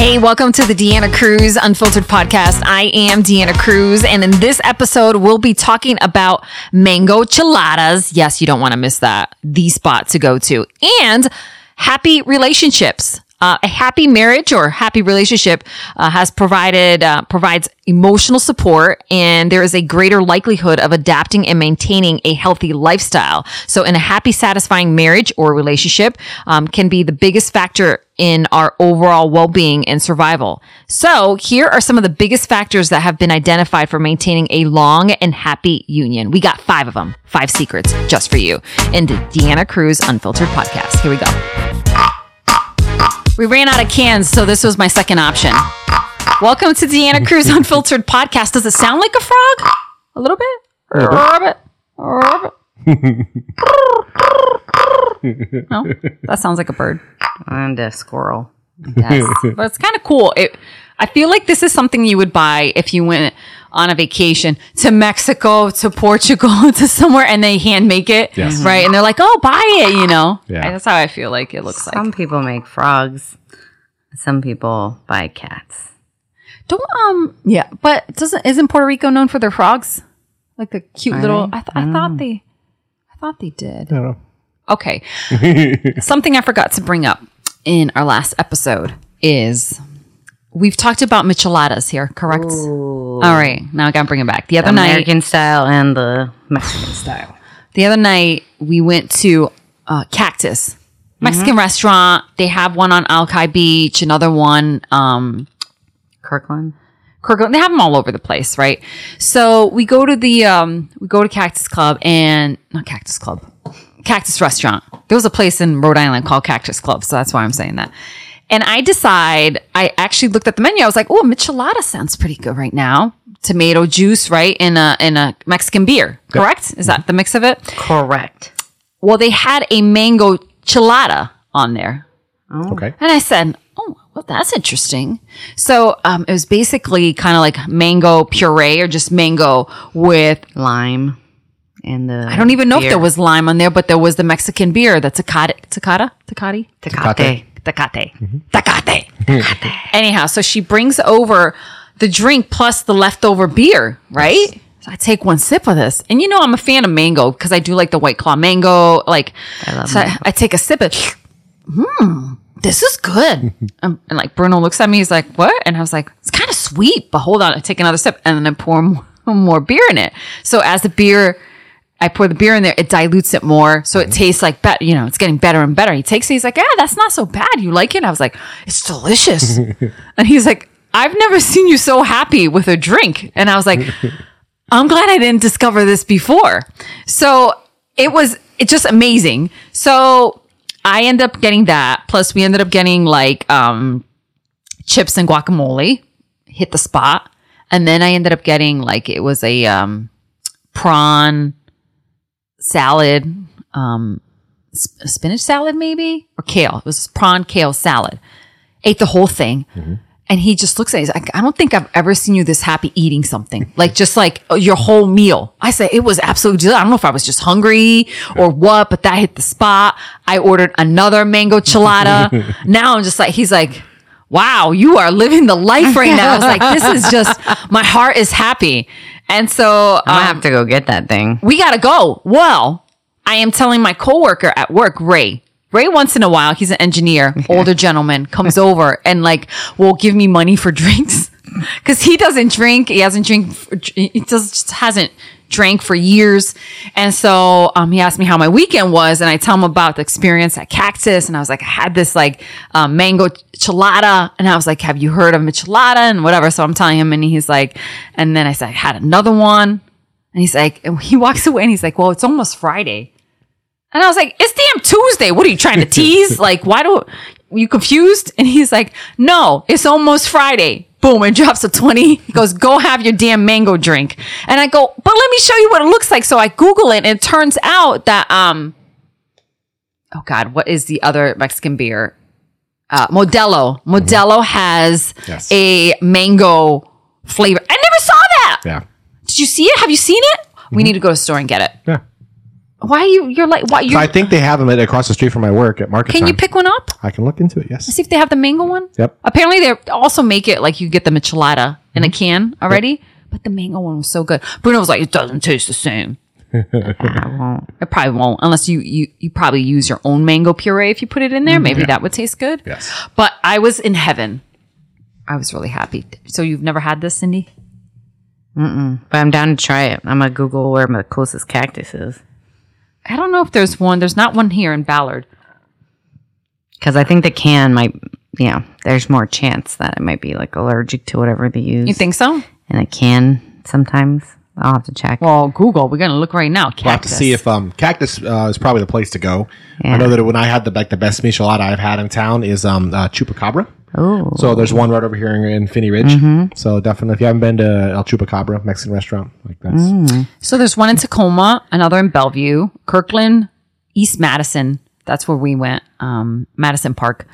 Hey, welcome to the Deanna Cruz Unfiltered Podcast. I am Deanna Cruz, and in this episode, we'll be talking about mango chiladas. Yes, you don't want to miss that. The spot to go to. And happy relationships. Uh, a happy marriage or happy relationship uh, has provided uh, provides emotional support, and there is a greater likelihood of adapting and maintaining a healthy lifestyle. So, in a happy, satisfying marriage or relationship, um, can be the biggest factor in our overall well-being and survival. So, here are some of the biggest factors that have been identified for maintaining a long and happy union. We got five of them, five secrets just for you in the Deanna Cruz Unfiltered podcast. Here we go. We ran out of cans, so this was my second option. Welcome to Deanna Cruz Unfiltered Podcast. Does it sound like a frog? A little bit? A little bit? No, that sounds like a bird. And a squirrel. Yes, but it's kind of cool. It, I feel like this is something you would buy if you went on a vacation to Mexico, to Portugal, to somewhere, and they hand make it, Yes. right? And they're like, "Oh, buy it," you know. Yeah. that's how I feel like it looks like. Some people make frogs. Some people buy cats. Don't um yeah, but doesn't isn't Puerto Rico known for their frogs? Like the cute little. I, th- I thought they, I thought they did. I don't know. Okay, something I forgot to bring up in our last episode is we've talked about micheladas here, correct? All right, now I gotta bring it back. The other night, American style and the Mexican style. the other night we went to uh, Cactus Mexican restaurant. They have one on Alki Beach, another one um, Kirkland. Kirkland. They have them all over the place, right? So we go to the um, we go to Cactus Club and not Cactus Club, Cactus Restaurant. There was a place in Rhode Island called Cactus Club, so that's why I'm saying that. And I decide I actually looked at the menu. I was like, "Oh, michelada sounds pretty good right now. Tomato juice, right? In a in a Mexican beer, correct? Is that the mix of it? Correct. Well, they had a mango chilada on there. Okay. And I said, "Oh, well, that's interesting." So um, it was basically kind of like mango puree or just mango with. Lime. And the I don't even know if there was lime on there, but there was the Mexican beer, the Tecate, Tecata, Tecate, Tecate. Tecate, Tecate. Anyhow, so she brings over the drink plus the leftover beer, right? So I take one sip of this, and you know I'm a fan of mango because I do like the White Claw mango. Like, I love so I, I take a sip of. Hmm, this is good. um, and like Bruno looks at me, he's like, "What?" And I was like, "It's kind of sweet, but hold on." I take another sip, and then I pour more, more beer in it. So as the beer, I pour the beer in there, it dilutes it more, so it tastes like better. You know, it's getting better and better. He takes it, he's like, "Yeah, that's not so bad. You like it?" I was like, "It's delicious," and he's like, "I've never seen you so happy with a drink," and I was like. I'm glad I didn't discover this before. So it was it's just amazing. So I ended up getting that. Plus we ended up getting like um chips and guacamole. Hit the spot. And then I ended up getting like it was a um prawn salad, um sp- spinach salad maybe or kale. It was prawn kale salad. Ate the whole thing. And he just looks at me. He's like, I don't think I've ever seen you this happy eating something. Like, just like uh, your whole meal. I said, it was absolutely, delicious. I don't know if I was just hungry or what, but that hit the spot. I ordered another mango chilada. now I'm just like, he's like, wow, you are living the life right now. I was like, this is just, my heart is happy. And so, um, have to go get that thing. we gotta go. Well, I am telling my coworker at work, Ray. Ray, once in a while, he's an engineer, older gentleman, comes over and like will give me money for drinks because he doesn't drink. He hasn't drink. He just hasn't drank for years. And so um, he asked me how my weekend was, and I tell him about the experience at Cactus. And I was like, I had this like um, mango chelada, and I was like, Have you heard of michelada and whatever? So I'm telling him, and he's like, and then I said, I had another one. And he's like, and he walks away and he's like, well, it's almost Friday. And I was like, it's damn Tuesday. What are you trying to tease? like, why don't you confused? And he's like, no, it's almost Friday. Boom, and drops a 20. He goes, go have your damn mango drink. And I go, but let me show you what it looks like. So I Google it and it turns out that, um, oh God, what is the other Mexican beer? Uh, Modelo. Modelo has Yes. a mango flavor. I never saw that. Yeah. Did you see it? Have you seen it? We need to go to the store and get it. Yeah. Why are you? You're like why you? So I think they have them at, across the street from my work at market Can you pick one up? I can look into it. Yes. See if they have the mango one. Yep. Apparently, they also make it like you get the michelada in a mm-hmm. can already. But the mango one was so good. Bruno was like, it doesn't taste the same. I won't. It probably won't, unless you you you probably use your own mango puree if you put it in there. Mm-hmm. Maybe that would taste good. Yes. But I was in heaven. I was really happy. So you've never had this, Cindy? Mm-mm. But I'm down to try it. I'm gonna Google where my closest cactus is I don't know if there's one. There's not one here in Ballard. because I think the can might. Yeah, there's more chance that it might be like allergic to whatever they use. You think so? in a can sometimes? I'll have to check. Well, Google. We're gonna look right now. We'll have to see if um, cactus uh, is probably the place to go. Yeah. I know that when I had the like the best michelada I've had in town is um, uh, Chupacabra. Oh, So there's one right over here in, in Phinney Ridge. So definitely, if you haven't been to El Chupacabra Mexican restaurant, like that's So there's one in Tacoma, another in Bellevue, Kirkland, East Madison. That's where we went. Um, Madison Park,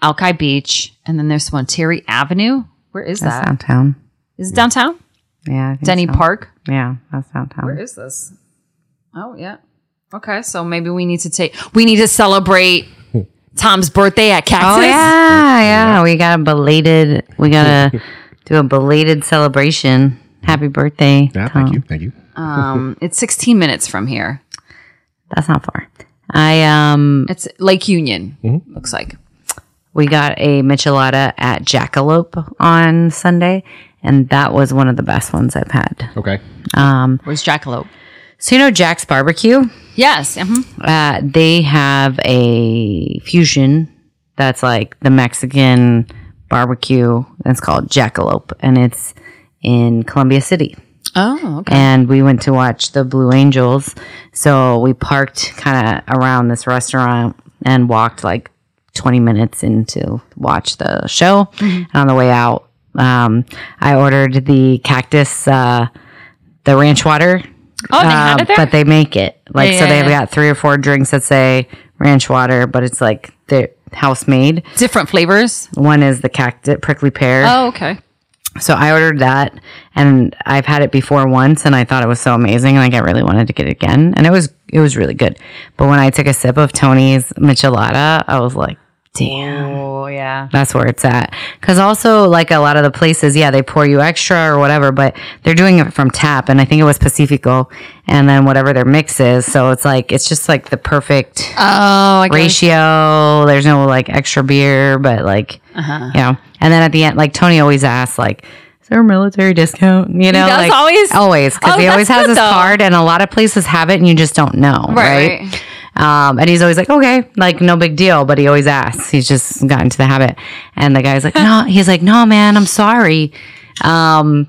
Alki Beach, and then there's one Terry Avenue. Where is that's that? downtown. Is it downtown? Yeah, I think Denny so. Park. Yeah, that's downtown. Where is this? Oh yeah. Okay, so maybe we need to take. We need to celebrate Tom's birthday at Cactus. Oh yeah, yeah. We got a belated. We gotta do a belated celebration. Happy birthday! yeah. Tom. Thank you, thank you. Um, it's 16 minutes from here. That's not far. I um, It's Lake Union. Looks like. we got a michelada at Jackalope on Sunday, and that was one of the best ones I've had. Okay, Where's Jackalope? So you know Jack's Barbecue? Yes. mhm. Uh, they have a fusion that's like the Mexican barbecue. and It's called Jackalope, and it's in Columbia City. Oh, okay. and we went to watch the Blue Angels. So we parked kind of around this restaurant and walked like 20 minutes in to watch the show. And on the way out, um, I ordered the cactus, uh, the ranch water. Oh, they had um, it there? But they make it. Like, Yeah, so yeah, they've yeah. got three or four drinks that say ranch water, but it's like they're house made. Different flavors. One is the cactus, prickly pear. Oh, okay. So I ordered that and I've had it before once and I thought it was so amazing. and Like I really wanted to get it again. And it was it was really good. But when I took a sip of Tony's michelada, I was like, damn. Oh, yeah. That's where it's at. Cause also like a lot of the places, yeah, they pour you extra or whatever, but they're doing it from tap. And I think it was Pacifico and then whatever their mix is. So it's like, it's just like the perfect Oh, ratio. There's no like extra beer, but like, Uh-huh. you know. And then at the end, like Tony always asks, like, is there a military discount? You know, like, always? always, because Oh, he always has good, his though. card, and a lot of places have it, and you just don't know, Right, right? Um, and he's always like, okay, like no big deal, but he always asks. He's just gotten to the habit. And the guy's like, no, he's like, no, man, I'm sorry. Um,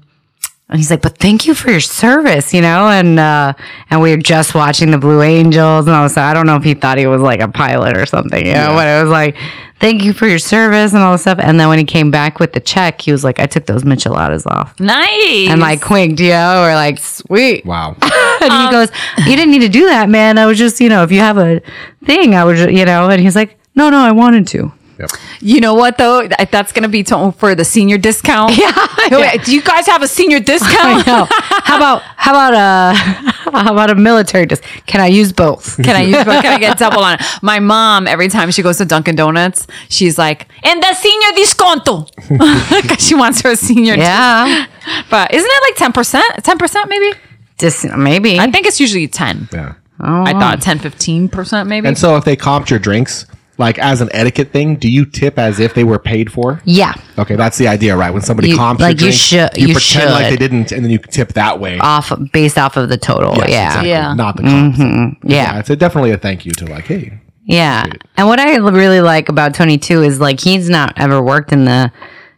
and he's like, but thank you for your service, you know? And, uh, and we were just watching the Blue Angels and I was, I don't know if he thought he was like a pilot or something, you know, but it was like, thank you for your service and all this stuff. And then when he came back with the check, he was like, I took those micheladas off Nice. and like winked, you know, or like, sweet. wow. And he goes, you didn't need to do that, man. I was just, you know, if you have a thing, I was, you know, and he's like, no, no, I wanted to. Yep. You know what though? Th- That's gonna be to, for the senior discount. Yeah, Wait, Do you guys have a senior I discount? know. How about how about uh how about a military discount? Can I use both? Can I use? Can I get double on it? My mom, every time she goes to Dunkin' Donuts, she's like, "And the senior disconto," because she wants her senior. Yeah, but isn't it like ten percent? Ten percent maybe? just maybe. I think it's usually ten. Yeah. I thought 10, 15 percent maybe. And so if they comped your drinks, like as an etiquette thing, do you tip as if they were paid for? yeah, Okay, that's the idea, right? When somebody You- comps like, your you should- you, you pretend like they didn't, and then you tip that way. off based off of the total. Yes, yeah, exactly, Yeah. not the mm-hmm. comps. yeah. it's a, definitely a thank you to like, hey, Yeah. And what I really like about Tony too is like he's not ever worked in the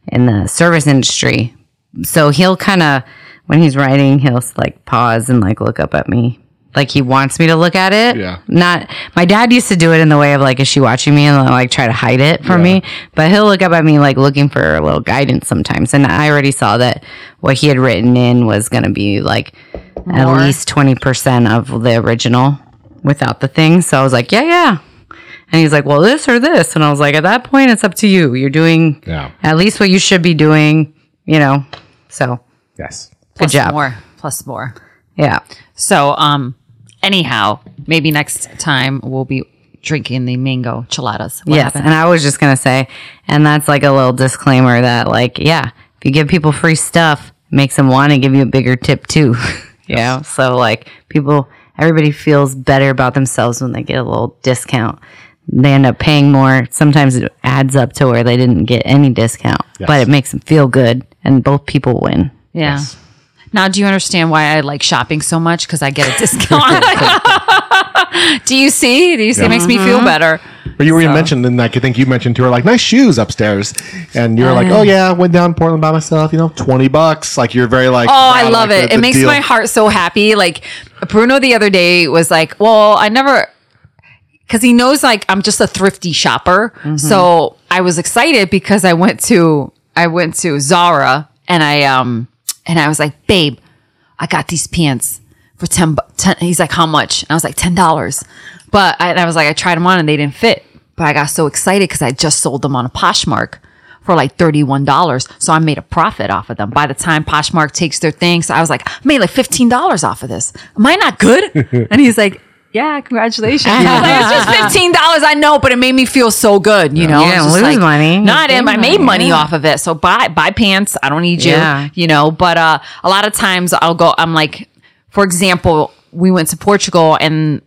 in the service industry. So he'll kind of when he's writing, he'll like pause and like look up at me. Like he wants me to look at it. Yeah. Not my dad used to do it in the way of like, is she watching me and like try to hide it from me? But he'll look up at me like looking for a little guidance sometimes. And I already saw that what he had written in was gonna be like at least twenty percent of the original without the thing. So I was like, yeah, yeah. And he's like, well, this or this. And I was like, at that point, it's up to you. You're doing Yeah. at least what you should be doing, you know? So, yes. good Plus job. More plus more. Yeah. So, um, Anyhow, maybe next time we'll be drinking the mango chiladas. What yes, happened? and I was just gonna say, and that's like a little disclaimer that, like, yeah, if you give people free stuff, it makes them want to give you a bigger tip too. you know, so like people, everybody feels better about themselves when they get a little discount. They end up paying more. Sometimes it adds up to where they didn't get any discount, but it makes them feel good, and both people win. Yeah. Now, do you understand why I like shopping so much? Because I get a discount. do you see? Do you see? It makes me Mm-hmm. feel better. But you were you mentioned, and like I think you mentioned to her, like nice shoes upstairs, and you're like, oh yeah, went down Portland by myself, you know, twenty bucks. Like you're very like, Oh, I love like, it. the- it the makes deal. my heart so happy. Like Bruno the other day was like, "Well, I never." Because he knows like I'm just a thrifty shopper, so I was excited because I went to I went to Zara and I um and I was like, babe, I got these pants for 10, bu- 10 he's like, how much? And I was like, $10. But I, and I was like, I tried them on and they didn't fit. But I got so excited because I just sold them on a Poshmark for like $31. So I made a profit off of them. By the time Poshmark takes their things, so I was like, I made like $15 off of this. Am I not good? and he's like, yeah, congratulations. I was like, it's just fifteen dollars. I know, but it made me feel so good. You know, You It's didn't just lose money. No, I didn't. gained I made money, money yeah. off of it. So buy buy pants. I don't need you. Yeah. You know, but uh, a lot of times I'll go. I'm like, for example, we went to Portugal and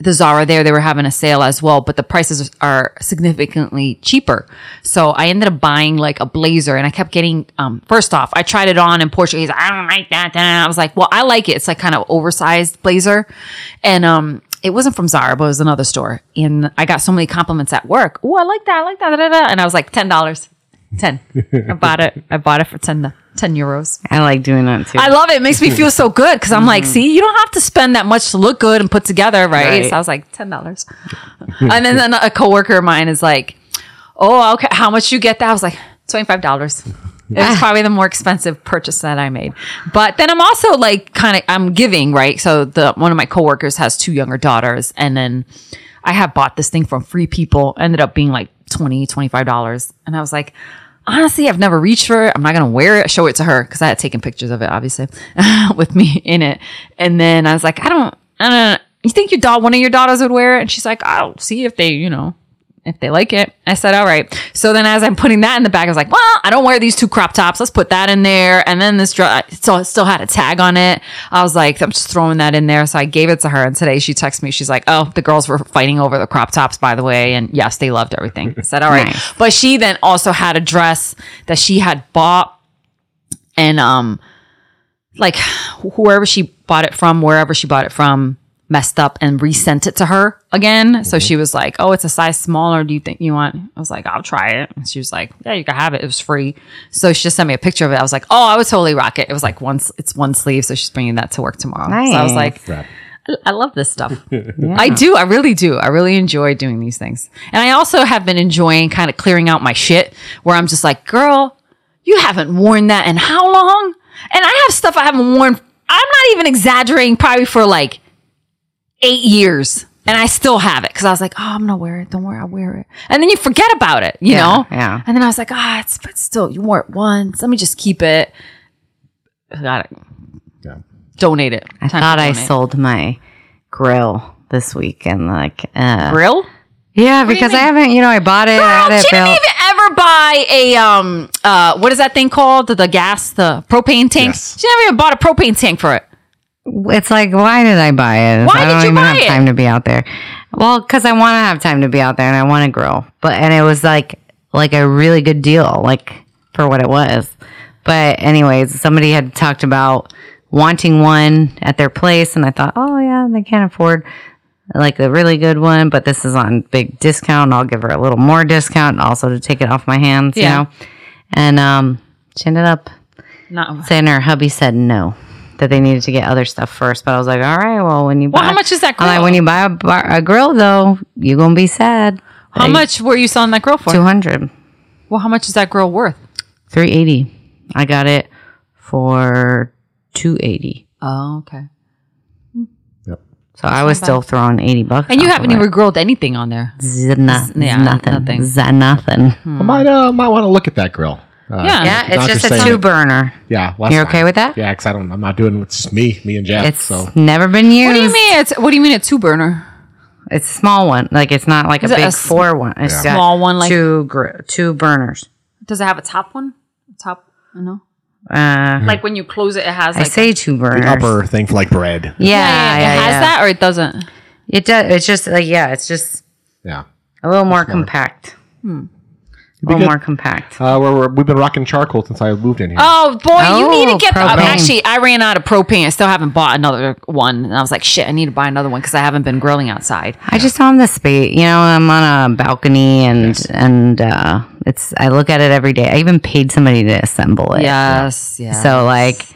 the Zara there, they were having a sale as well, but the prices are significantly cheaper. So I ended up buying like a blazer and I kept getting, um, first off, I tried it on in like, I don't like that. I was like, well, I like it. It's like kind of oversized blazer. And, um, it wasn't from Zara, but it was another store. And I got so many compliments at work. Oh, I like that. I like that. Da, da, da. And I was like, $10. 10. I bought it. I bought it for 10, 10 euros. I like doing that too. I love it. It makes me feel so good because I'm like, mm-hmm. see, you don't have to spend that much to look good and put together, right? Right. So I was like, ten dollars. and then, then a coworker of mine is like, oh, okay, how much you get that? I was like, twenty five dollars. It was ah. probably the more expensive purchase that I made. But then I'm also like kind of I'm giving, right? So the one of my coworkers has two younger daughters and then I have bought this thing from free people, ended up being like 20 $25. And I was like, honestly, I've never reached for it. I'm not going to wear it, show it to her because I had taken pictures of it, obviously, with me in it. And then I was like, I don't, I don't, you think your dog, one of your daughters would wear it? And she's like, I'll see if they, you know, if they like it. I said, all right. So then as I'm putting that in the bag, I was like, well, I don't wear these two crop tops. Let's put that in there. And then this dress, it still, still had a tag on it. I was like, I'm just throwing that in there. So I gave it to her. And today she texted me. She's like, oh, the girls were fighting over the crop tops, by the way. And yes, they loved everything. I said, all right. Nice. But she then also had a dress that she had bought and, um, like whoever she bought it from, wherever she bought it from, messed up and resent it to her again. So mm-hmm. she was like, "Oh, it's a size smaller. Do you think you want?" I was like, "I'll try it." And she was like, "Yeah, you can have it. It was free." So she just sent me a picture of it. I was like, "Oh, I would totally rock it." It was like one, it's one sleeve, so she's bringing that to work tomorrow. So I was like, I- I love this stuff. I do. I really do. I really enjoy doing these things. And I also have been enjoying kind of clearing out my shit where I'm just like, girl, you haven't worn that in how long? And I have stuff I haven't worn. I'm not even exaggerating, probably for like eight years. And I still have it because I was like, oh, I'm going to wear it. Don't worry, I'll wear it. And then you forget about it, you Yeah, know? yeah. And then I was like, ah, it's, but still, you wore it once. Let me just keep it. Got it. Yeah. Donate it. I thought I sold my grill this week and like, uh, Grill? yeah, because I haven't, you know, I bought it. I Girl, had it she didn't built. even ever buy a um uh what is that thing called? The, the gas, the propane tank. Yes. She never even bought a propane tank for it. It's like, why did I buy it? Why I did don't you even buy have it? time to be out there. Well, because I want to have time to be out there and I want to grow. But and it was like like a really good deal, like for what it was. But anyways, somebody had talked about wanting one at their place, and I thought, oh yeah, they can't afford like a really good one, but this is on big discount. I'll give her a little more discount also to take it off my hands, Yeah. you know. And um, she ended up No. saying her hubby said no that they needed to get other stuff first but i was like all right well when you buy Well, how much is that I'm like when you buy a, bar, a grill though you're gonna be sad How much were you selling that grill for? 200 Well, how much is that grill worth? 380 i got it for 280 Oh, okay. Yep. so i was still throwing 80 bucks And you haven't even grilled anything on there. it. Z- no- yeah, nothing nothing. Z- nothing I might uh, might want to look at that grill. Uh, Yeah. Yeah, it's just a two it. burner. Yeah, well, You're okay fine. with that? Yeah, because I don't. I'm not doing. It's just me, me and Jeff. It's so never been used. What do you mean? It's what do you mean a two burner? It's a small one. Like it's not like Is a it a big four one. It's got Small one, like- two gr- two burners. Does it have a top one? Top? I know. Uh, Like when you close it, it has I say two burners. the upper thing for like bread. Yeah, yeah, it yeah, has that or it doesn't. It does. It's just like yeah. It's just Yeah. a little more compact. A little good. more compact. Uh, we're, we're, we've been rocking charcoal since I moved in here. Oh boy, you need Oh, to get. The, propane. actually, I ran out of propane. I still haven't bought another one, and I was like, shit, I need to buy another one because I haven't been grilling outside. I just don't have the space. You know, I'm on a balcony and and uh, it's. I look at it every day. I even paid somebody to assemble it. Yes, yeah. So like,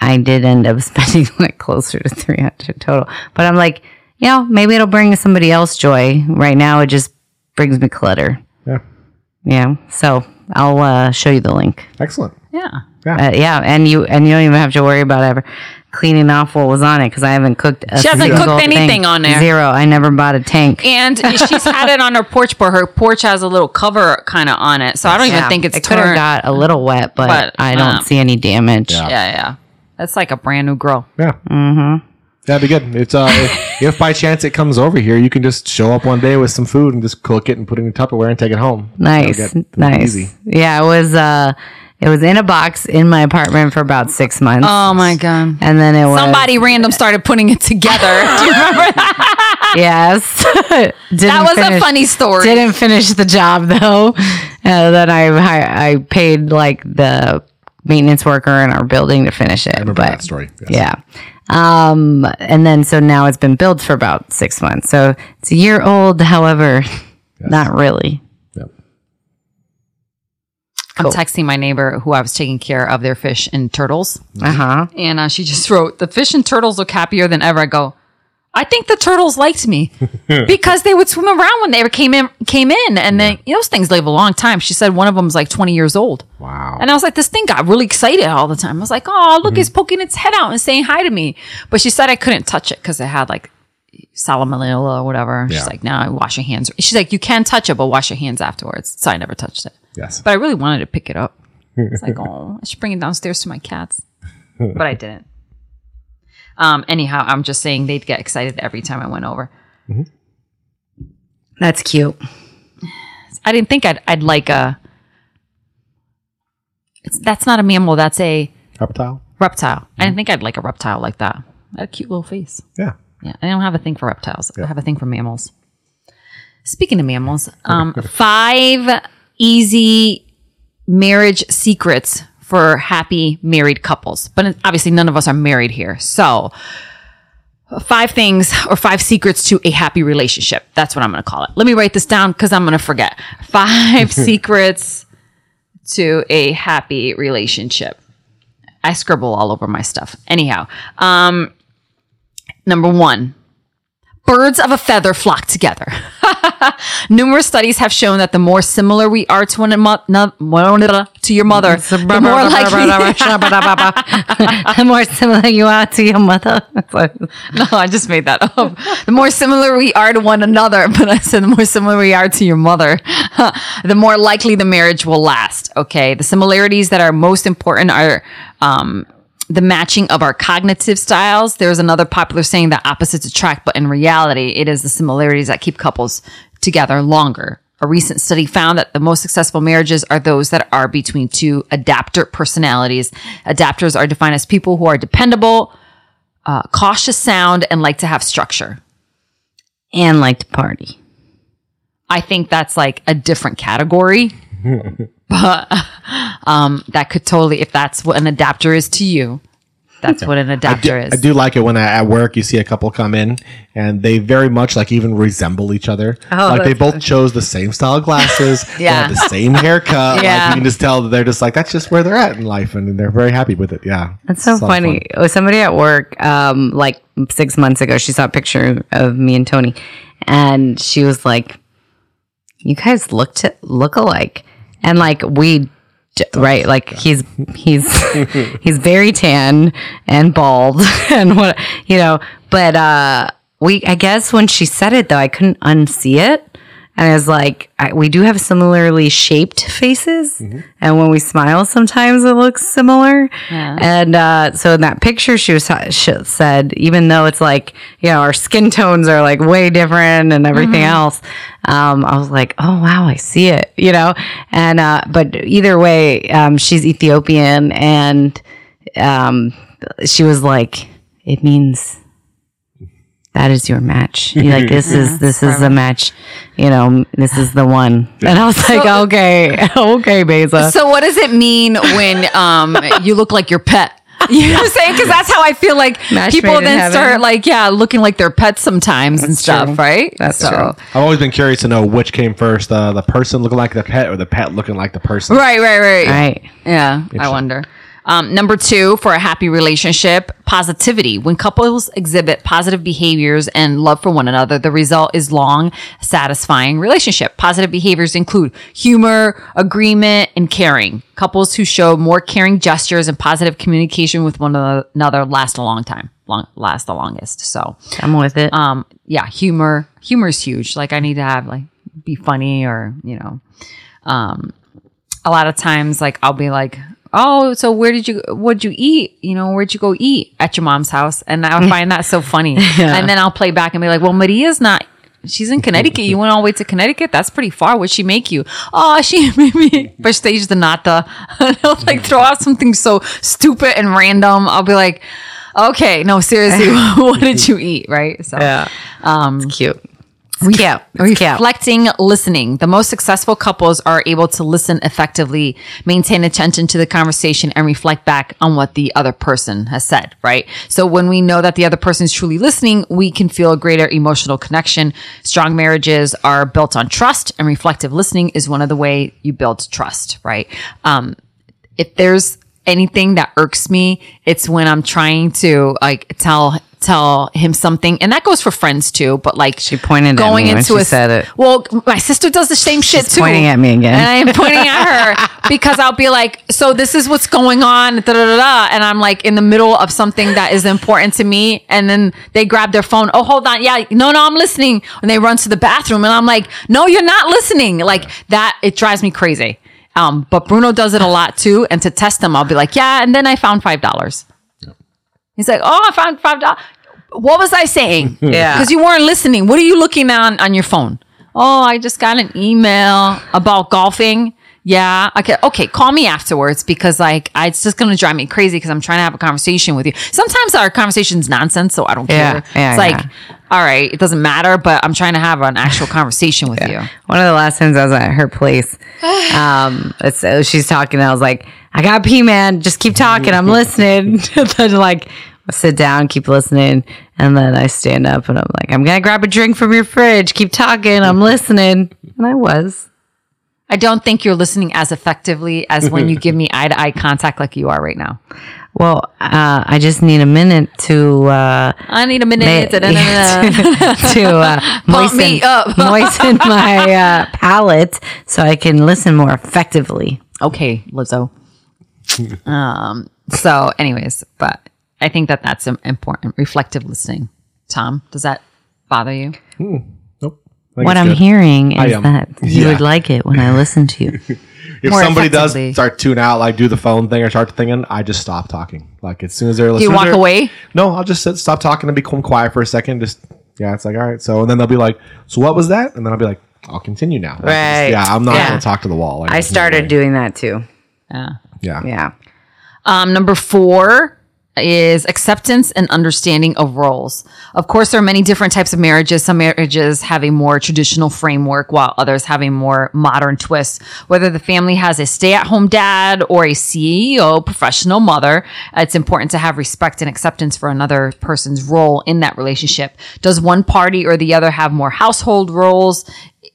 I did end up spending like closer to three hundred total. But I'm like, you know, maybe it'll bring somebody else joy. Right now, it just brings me clutter. Yeah. Yeah. So I'll uh, show you the link. Excellent. yeah. Uh, yeah, and you and you don't even have to worry about ever cleaning off what was on it because I haven't cooked. A She hasn't single cooked anything thing. on there. Zero. I never bought a tank. And she's had it on her porch, but her porch has a little cover kind of on it, so I don't even think it's it could have got a little wet, but, But, I don't um, see any damage. Yeah. yeah, yeah. That's like a brand new grill. Yeah. Mm-hmm. That'd be good. It's uh, if, if by chance it comes over here, you can just show up one day with some food and just cook it and put it in Tupperware and take it home. Nice, nice. Easy. Yeah, it was. uh It was in a box in my apartment for about six months, Oh my god! and then it was Somebody random started putting it together. Do you remember that? Yes, Didn't That was a funny story. Didn't finish the job though. Uh, then I, I I paid like the maintenance worker in our building to finish it. I remember but, that story, yes. Yeah. Um, and then so now it's been built for about six months. So it's a year old. However, not really. Yep. I'm texting my neighbor who I was taking care of their fish and turtles, Uh huh. and uh, she just wrote, "The fish and turtles look happier than ever." I go, "I think the turtles liked me because they would swim around when they ever came in, came in, and then you know, those things live a long time." She said one of them was like 20 years old. Wow. And I was like, this thing got really excited all the time. I was like, oh, look, mm-hmm. it's poking its head out and saying hi to me. But she said I couldn't touch it because it had like salmonella or whatever. Yeah. She's like, no, wash your hands. She's like, you can touch it, but wash your hands afterwards. So I never touched it. yes. But I really wanted to pick it up. It's like, oh, I should bring it downstairs to my cats. But I didn't. Um, anyhow, I'm just saying they'd get excited every time I went over. That's cute. I didn't think I'd, I'd like a. It's, that's not a mammal. That's a Reptile. reptile. I didn't think I'd like a reptile like that. A cute little face. Yeah. Yeah, I don't have a thing for reptiles. I have a thing for mammals. Speaking of mammals, um, five easy marriage secrets for happy married couples. But obviously, none of us are married here. So, five things or five secrets to a happy relationship. That's what I'm going to call it. Let me write this down because I'm going to forget. Five secrets to a happy relationship. I scribble all over my stuff. Anyhow, um, number one, birds of a feather flock together. Numerous studies have shown that the more similar we are to one another, to your mother, the more likely. the more similar you are to your mother. no, I just made that up. The more similar we are to one another, but I said the more similar we are to your mother, the more likely the marriage will last. Okay. The similarities that are most important are, um, the matching of our cognitive styles. There's another popular saying that opposites attract, but in reality, it is the similarities that keep couples together longer. A recent study found that the most successful marriages are those that are between two adapter personalities. Adapters are defined as people who are dependable, uh, cautious sound, and like to have structure. and like to party. I think that's like a different category. but um, that could totally, if that's what an adapter is to you, that's what an I do, adapter is. I do like it when I, at work you see a couple come in and they very much like even resemble each other. Oh, like they that's both chose the same style of glasses. They Yeah. have the same haircut. Yeah. Like you can just tell that they're just like that's just where they're at in life and they're very happy with it. Yeah. That's so It's a lot of funny. fun. It was somebody at work, um, like six months ago. She saw a picture of me and Tony, and she was like, "You guys look to look alike," and like we. d- Right, like he's he's he's very tan and bald and what you know, but uh we I guess when she said it though I couldn't unsee it And it's like, I, we do have similarly shaped faces. And when we smile, sometimes it looks similar. And uh, so in that picture, she was she said, even though it's like, you know, our skin tones are like way different and everything else, um, I was like, oh, wow, I see it, you know? And, uh, but either way, um, she's Ethiopian and um, she was like, it means that is your match. You're like this is this is the match. You know, this is the one. And I was like, okay, okay, Beza. So what does it mean when um you look like your pet? You know what I'm saying? Because that's how I feel like Match people made in then heaven. start like yeah looking like their pets sometimes and stuff, true. right? That's so, true. I've always been curious to know which came first, uh, the person looking like the pet or the pet looking like the person. Right, right, right, Right. Yeah, I wonder. Um, number two, for a happy relationship, positivity. When couples exhibit positive behaviors and love for one another, the result is long, satisfying relationship. Positive behaviors include humor, agreement, and caring. Couples who show more caring gestures and positive communication with one another last a long time, long, last the longest. So, I'm with it. um yeah humor humor is huge like i need to have like be funny or you know um a lot of times like i'll be like oh so where did you what'd you eat you know where'd you go eat at your mom's house and i find that so funny and then i'll play back and be like well maria's not She's in Connecticut. You went all the way to Connecticut. That's pretty far. What'd she make you? Oh, she made me pastéis de nata. They'll like throw out something so stupid and random. I'll be like, okay, no, seriously, what did you eat? Right? So, yeah. um, Cute. It's cute. It's cute. reflecting listening. The most successful couples are able to listen effectively, maintain attention to the conversation, and reflect back on what the other person has said, right? So when we know that the other person is truly listening, we can feel a greater emotional connection. Strong marriages are built on trust, and reflective listening is one of the way you build trust, right? Um, if there's anything that irks me, it's when I'm trying to like tell tell him something, and that goes for friends too. But like She pointed at going me when into she a said it. Well, my sister does the same shit too. pointing at me again. and I am pointing at her because I'll be like, "So this is what's going on," da, da, da, and I'm like in the middle of something that is important to me, and then they grab their phone. Oh, hold on, yeah, no, no, I'm listening. And they run to the bathroom, and I'm like, "No, you're not listening." Like that, it drives me crazy. Um, but Bruno does it a lot too, and to test them, I'll be like, "Yeah," and then I found five dollars. He's like, "Oh, I found five dollars." What was I saying? Yeah. because you weren't listening. What are you looking on, on your phone? Oh, I just got an email about golfing. Yeah. Okay. Okay. Call me afterwards because like I, it's just gonna drive me crazy because I'm trying to have a conversation with you. Sometimes our conversation's nonsense, so I don't Yeah, care. yeah, it's like, yeah. all right, it doesn't matter, but I'm trying to have an actual conversation with you. One of the last times I was at her place, um, uh, she's talking. I was like, I got pee, man. Just keep talking. I'm listening. then like, I sit down, keep listening, and then I stand up and I'm like, I'm gonna grab a drink from your fridge. Keep talking. I'm listening, and I was. I don't think you're listening as effectively as when you give me eye to eye contact like you are right now. Well, uh, I just need a minute to uh, I need a minute. ma- Da-da-da-da. to uh, Pump moisten, me up. moisten my uh, palate so I can listen more effectively. okay, Lizzo. um. So, anyways, but I think that that's im- important. Reflective listening. Tom, does that bother you? Nope. I What I'm good. hearing is that you Yeah. would like it when I listen to you. If More somebody does effectively. start tune out, like do the phone thing or start thinking, I just stop talking. Like as soon as they're listening, Do you walk away? No, I'll just sit, stop talking and become quiet for a second. Just yeah, it's like all right. So and then they'll be like, so what was that? And then I'll be like, I'll continue now. Like, Right. Yeah, I'm not Yeah. gonna talk to the wall. Like, I there's no started doing that too. Yeah. Yeah. Yeah. Um, number four is acceptance and understanding of roles. Of course, there are many different types of marriages. Some marriages have a more traditional framework while others have a more modern twist. Whether the family has a stay at home dad or a CEO, professional mother, it's important to have respect and acceptance for another person's role in that relationship. Does one party or the other have more household roles?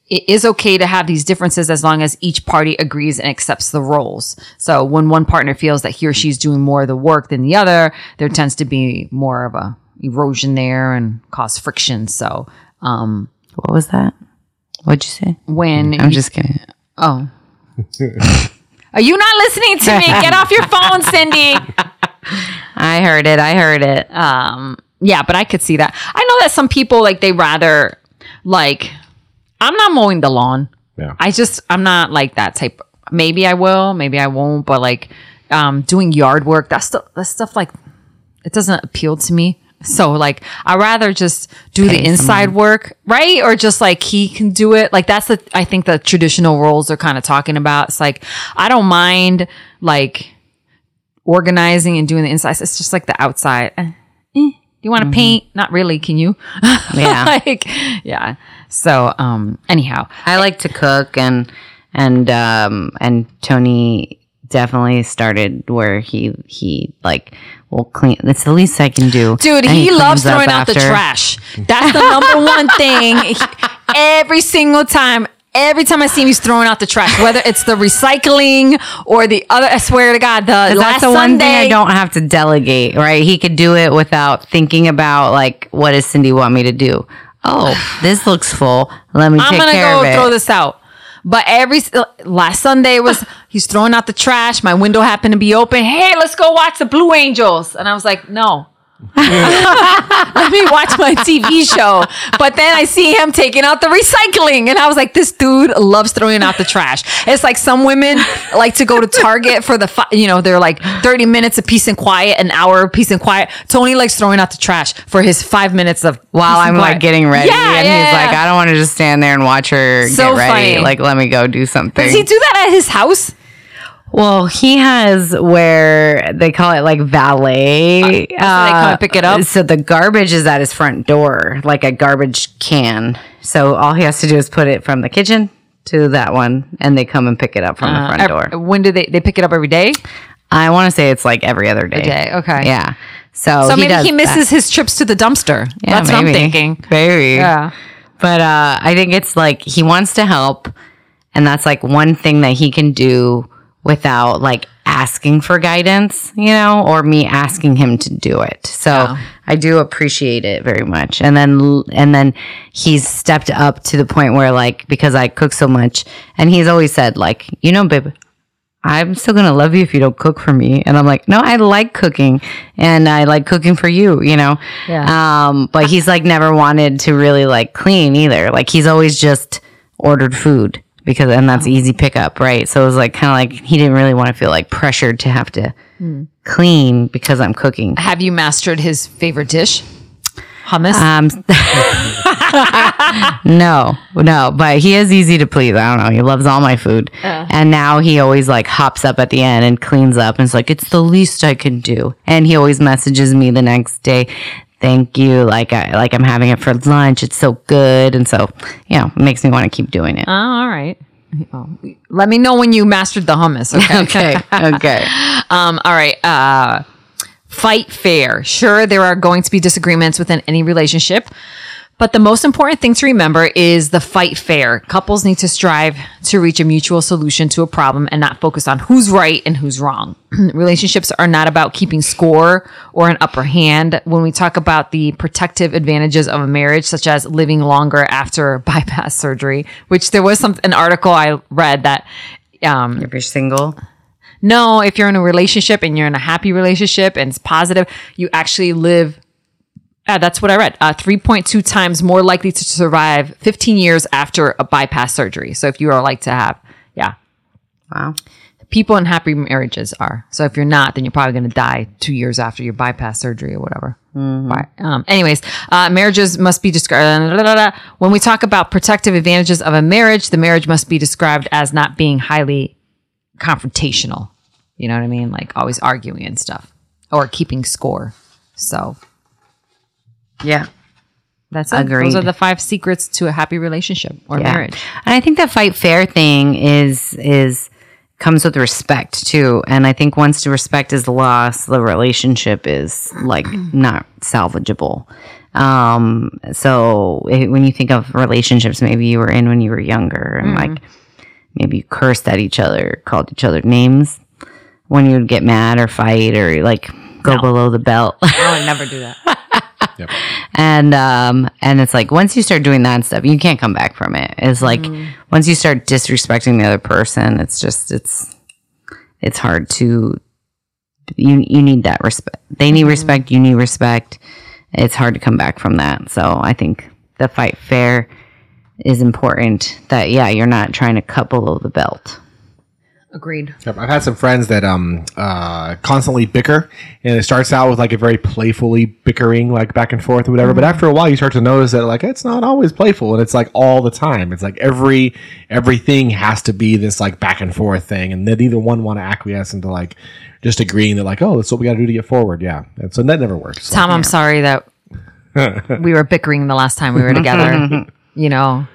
It is okay to have these differences as long as each party agrees and accepts the roles. So when one partner feels that he or she's doing more of the work than the other, there tends to be more of a erosion there and cause friction. So um, What was that? What'd you say? when I'm you- just kidding. oh. Are you not listening to me? Get off your phone, Cindy. I heard it. I heard it. um yeah but i could see that i know that some people like they rather like I'm not mowing the lawn. Yeah. I just I'm not like that type. Maybe I will, maybe I won't, but like um doing yard work, that stuff that stuff like it doesn't appeal to me. So like I rather just do the inside work, right? Or just like he can do it. Like that's the I think the traditional roles are kind of talking about. It's like I don't mind like organizing and doing the inside. It's just like the outside. Eh, eh. You want to paint? Not really. Can you? Yeah. like, yeah. So, um, anyhow, I like to cook and and um and Tony definitely started where he he like will clean it's the least I can do. Dude, And he, loves throwing out the trash. That's the number one thing. He- every single time, every time I see him, he's throwing out the trash. Whether it's the recycling or the other, I swear to God, the last That's the one Sunday, thing I don't have to delegate, right? He could do it without thinking about like what does Cindy want me to do? Oh, this looks full. Let me I'm take gonna care go of it. throw this out. But every last Sunday was he's throwing out the trash. My window happened to be open. Hey, let's go watch the Blue Angels. And I was like, no. Let me watch my TV show. But then I see him taking out the recycling. And I was like, this dude loves throwing out the trash. It's like some women like to go to Target for the, fi- you know, they're like 30 minutes of peace and quiet, an hour of peace and quiet. Tony likes throwing out the trash for his five minutes of while I'm like getting ready, Yeah, and yeah, he's like, "I don't want to just stand there and watch her So get ready. funny. Like, let me go do something." Does he do that at his house? Well, he has where they call it like valet. Uh, so they come and pick it up? So the garbage is at his front door, like a garbage can. So all he has to do is put it from the kitchen to that one, and they come and pick it up from the front door. When do they they pick it up every day? I want to say it's like every other day. day, okay. Yeah. So, So he maybe he misses that. his trips to the dumpster. Yeah, That's what I'm thinking. Maybe. Yeah. But uh, I think it's like he wants to help, and that's like one thing that he can do without like asking for guidance, you know, or me asking him to do it. So I do appreciate it very much. And then and then he's stepped up to the point where like because I cook so much, and he's always said like, you know, babe. I'm still gonna love you if you don't cook for me. And I'm like, no, I like cooking and I like cooking for you, you know? Yeah. Um, but he's like never wanted to really like clean either. Like he's always just ordered food because, and that's easy pickup, right? So it was like kind of like he didn't really want to feel like pressured to have to clean because I'm cooking. Have you mastered his favorite dish? Hummus. Um, no, no, but he is easy to please. I don't know. He loves all my food. And now he always like hops up at the end and cleans up and it's like, it's the least I can do. And he always messages me the next day. Thank you. Like I, like I'm having it for lunch. It's so good. And so, you know, it makes me want to keep doing it. oh, all right. Oh, let me know when you mastered the hummus. Okay. Okay. Okay. Um, all right. Uh, fight fair. Sure, there are going to be disagreements within any relationship, but the most important thing to remember is the fight fair. Couples need to strive to reach a mutual solution to a problem and not focus on who's right and who's wrong. Relationships are not about keeping score or an upper hand. When we talk about the protective advantages of a marriage, such as living longer after bypass surgery, which there was some an article I read that um, If you're single, no, if you're in a relationship and you're in a happy relationship and it's positive, you actually live. Uh, that's what I read. Uh, 3.2 times more likely to survive 15 years after a bypass surgery. So if you are like to have, yeah, wow. people in happy marriages are. So if you're not, then you're probably going to die two years after your bypass surgery or whatever. Right. Um, anyways, uh, marriages must be described. When we talk about protective advantages of a marriage, the marriage must be described as not being highly confrontational. You know what I mean? Like always arguing and stuff or keeping score. So Yeah. that's it. Agreed. Those are the five secrets to a happy relationship or Yeah. marriage. And I think that fight fair thing is is comes with respect too. And I think once the respect is lost, the relationship is like not salvageable. Um, so it, when you think of relationships, maybe you were in when you were younger and like maybe you cursed at each other, called each other names when you would get mad or fight or like go below the belt. I would never do that. Yep. and um and it's like once you start doing that stuff you can't come back from it it's like once you start disrespecting the other person it's just it's it's hard to you you need that respect they need respect you need respect it's hard to come back from that so i think the fight fair is important. That yeah, you're not trying to cut below the belt. Agreed. Yep, I've had some friends that um uh constantly bicker, and it starts out with like a very playfully bickering, like back and forth or whatever. But after a while, you start to notice that like it's not always playful, and it's like all the time. It's like every everything has to be this like back and forth thing, and then either one want to acquiesce into like just agreeing that like oh that's what we got to do to get forward. Yeah, and so that never works. Tom, I'm sorry that we were bickering the last time we were together. you know,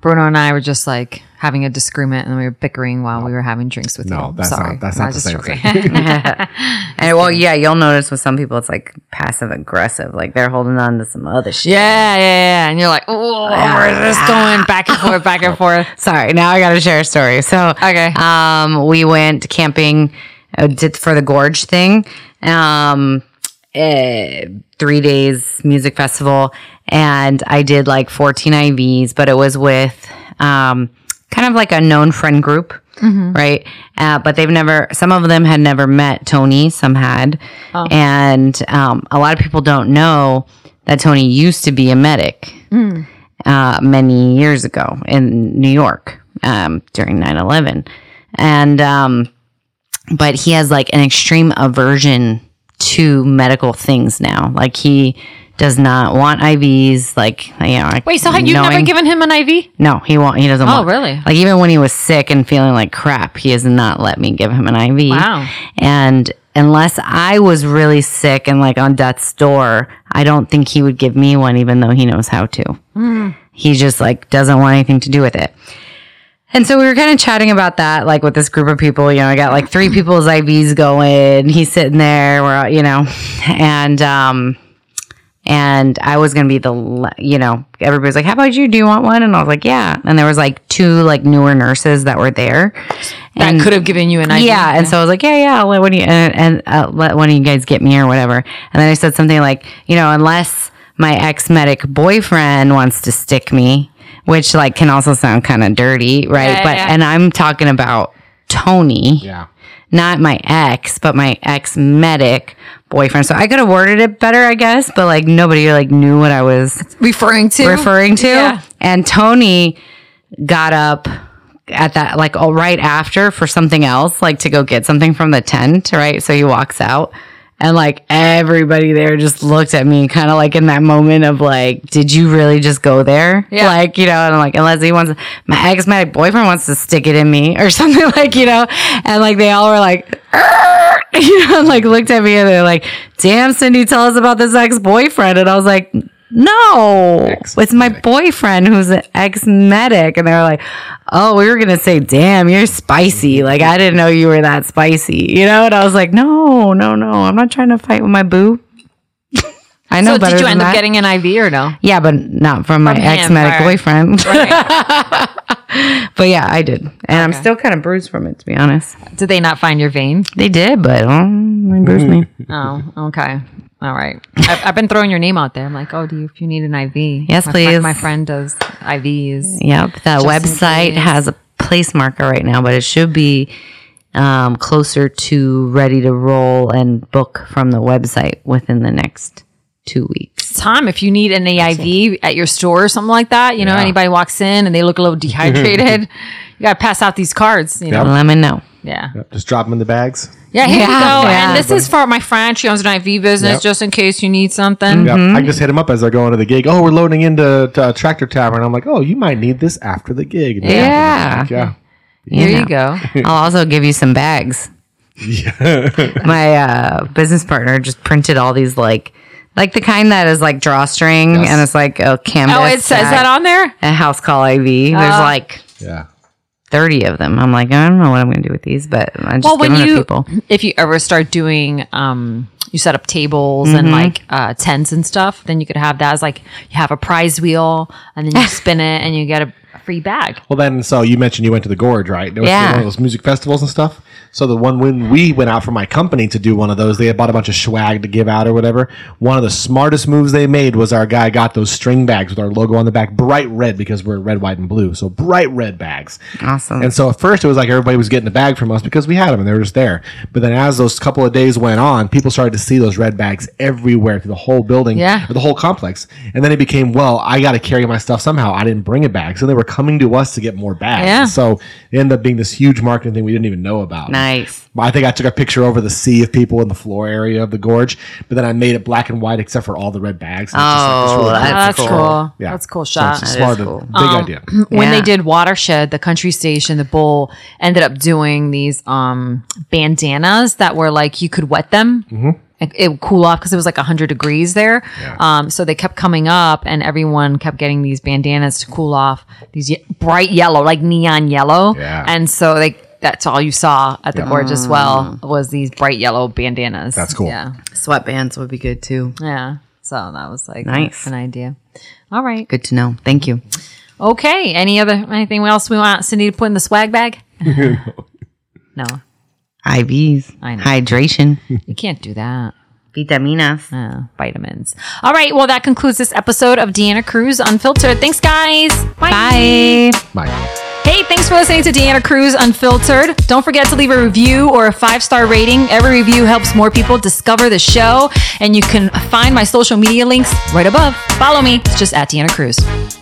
Bruno and I were just like having a disagreement and we were bickering while we were having drinks with no, you. No, that's sorry. not that's No, not the same joking. thing. And well, yeah, you'll notice with some people it's like passive aggressive, like they're holding on to some other shit. Yeah, yeah, yeah. And you're like, oh, where's this going? Back and forth, back and forth. Sorry, now I got to share a story. So, Okay. um, we went camping, uh, did for the gorge thing, um, eh, three days music festival, and I did like 14 IVs, but it was with, um, kind of like a known friend group. Right. Uh, but they've never, some of them had never met Tony, some had. And um, a lot of people don't know that Tony used to be a medic uh, many years ago in New York um, during 9 11. And, um, but he has like an extreme aversion to medical things now. Like he does not want IVs. Like, you know, like Wait, so had you never given him an IV? no, he won't. He doesn't. Oh, want, really? Like even when he was sick and feeling like crap, he has not let me give him an IV. Wow. And unless I was really sick and like on death's door, I don't think he would give me one, even though he knows how to. Hmm. He just like doesn't want anything to do with it. And so we were kind of chatting about that, like with this group of people. You know, I got like three people's IVs going. He's sitting there, we're you know, and um, and I was gonna be the, you know, everybody's like, "How about you? Do you want one?" And I was like, "Yeah." And there was like two like newer nurses that were there, That and could have given you an IV. yeah, and so I was like, yeah, yeah, I'll let one of you and, and uh, let one of you guys get me or whatever. And then I said something like, you know, unless my ex medic boyfriend wants to stick me, which like can also sound kind of dirty, right? Yeah, yeah, but yeah. and I'm talking about Tony, Yeah. not my ex, but my ex medic boyfriend. So I could have worded it better, I guess, but like nobody like knew what I was referring to referring to. Yeah. And Tony got up at that, like, all right after for something else, like to go get something from the tent, right? So he walks out. And like everybody there just looked at me kind of like in that moment of like, did you really just go there? Yeah. Like, you know, and I'm like, unless he wants, my ex, my boyfriend wants to stick it in me or something like, you know, and like they all were like, "Arr!" you know, and like looked at me and they're like, damn, Cindy, tell us about this ex boyfriend. And I was like, no, it's my boyfriend who's an ex medic. And they were like, oh, we were going to say, damn, you're spicy. Like, I didn't know you were that spicy, you know? And I was like, no, no, no, I'm not trying to fight with my boo. I know So did you end up getting an IV or no? Yeah, but not from my From ex medic right. boyfriend. but yeah, I did. And I'm still kind of bruised from it, to be honest. Did they not find your vein? They did, but um, they bruised me. Oh, okay. All right. I've, I've been throwing your name out there. I'm like, oh, do you, if you need an IV? Yes, my, please. My, my friend does IVs. Yep. The website has a place marker right now, but it should be um, closer to ready to roll and book from the website within the next two weeks. Tom, if you need an AIV at your store or something like that, you know, Yeah. anybody walks in and they look a little dehydrated, you got to pass out these cards, you know? Let me know. Yeah. Yep, Just drop them in the bags. Yeah, here you Yeah, go. yeah. And this is for my friend. She owns an IV business Yep. just in case you need something. Yep. I just hit them up as they're going to the gig. Oh, we're loading into to, uh, Tractor Tavern. I'm like, oh, you might need this after the gig. And Yeah. yeah. Here you, know. go. I'll also give you some bags. Yeah. My uh, business partner just printed all these like, like the kind that is like drawstring Yes. and it's like a canvas. Oh, it says that on there? a house call IV. There's Uh, like Yeah. 30 of them. I'm like, I don't know what I'm going to do with these, but I just Well, give when them to you, people. if you ever start doing, um, you set up tables Mm-hmm. and like uh, tents and stuff, then you could have that as like you have a prize wheel and then you spin it and you get a free bag. Well, then, so you mentioned you went to the Gorge, right? There was Yeah. one of those music festivals and stuff. So the one when we went out for my company to do one of those, they had bought a bunch of swag to give out or whatever. One of the smartest moves they made was our guy got those string bags with our logo on the back, bright red because we're red, white, and blue. So bright red bags. Awesome. And so at first it was like everybody was getting a bag from us because we had them and they were just there. But then as those couple of days went on, people started to see those red bags everywhere through the whole building, Yeah. or the whole complex. And then it became, well, I got to carry my stuff somehow. I didn't bring a bag, so they were coming to us to get more bags. Yeah. So it ended up being this huge marketing thing we didn't even know about. Nice. I think I took a picture over the sea of people in the floor area of the gorge, but then I made it black and white except for all the red bags. And it's just like Oh, really that's cool That's cool. Yeah. That's a cool So shot. it's a smart, is cool. big idea. when they did Watershed, the country station, the bowl ended up doing these um bandanas that were like you could wet them. Mm-hmm. It, it would cool off because it was like 100 degrees there. Um, so they kept coming up and everyone kept getting these bandanas to cool off. These ye- bright yellow, like neon yellow. Yeah. And so they that's all you saw at the Yeah. gorge as well was these bright yellow bandanas. That's cool. Yeah. Sweatbands would be good too. Yeah. So that was like Nice. an idea. All right. Good to know. Thank you. Okay. Any other anything else we want Cindy to put in the swag bag? no, IVs. I know. Hydration. you can't do that. Vitaminas. Uh, vitamins. All right. Well, that concludes this episode of Deanna Cruz Unfiltered. Thanks, guys. Bye. Bye. Hey, thanks for listening to Deanna Cruz Unfiltered. Don't forget to leave a review or a five star rating. Every review helps more people discover the show, and you can find my social media links right above. Follow me. It's just at Deanna Cruz.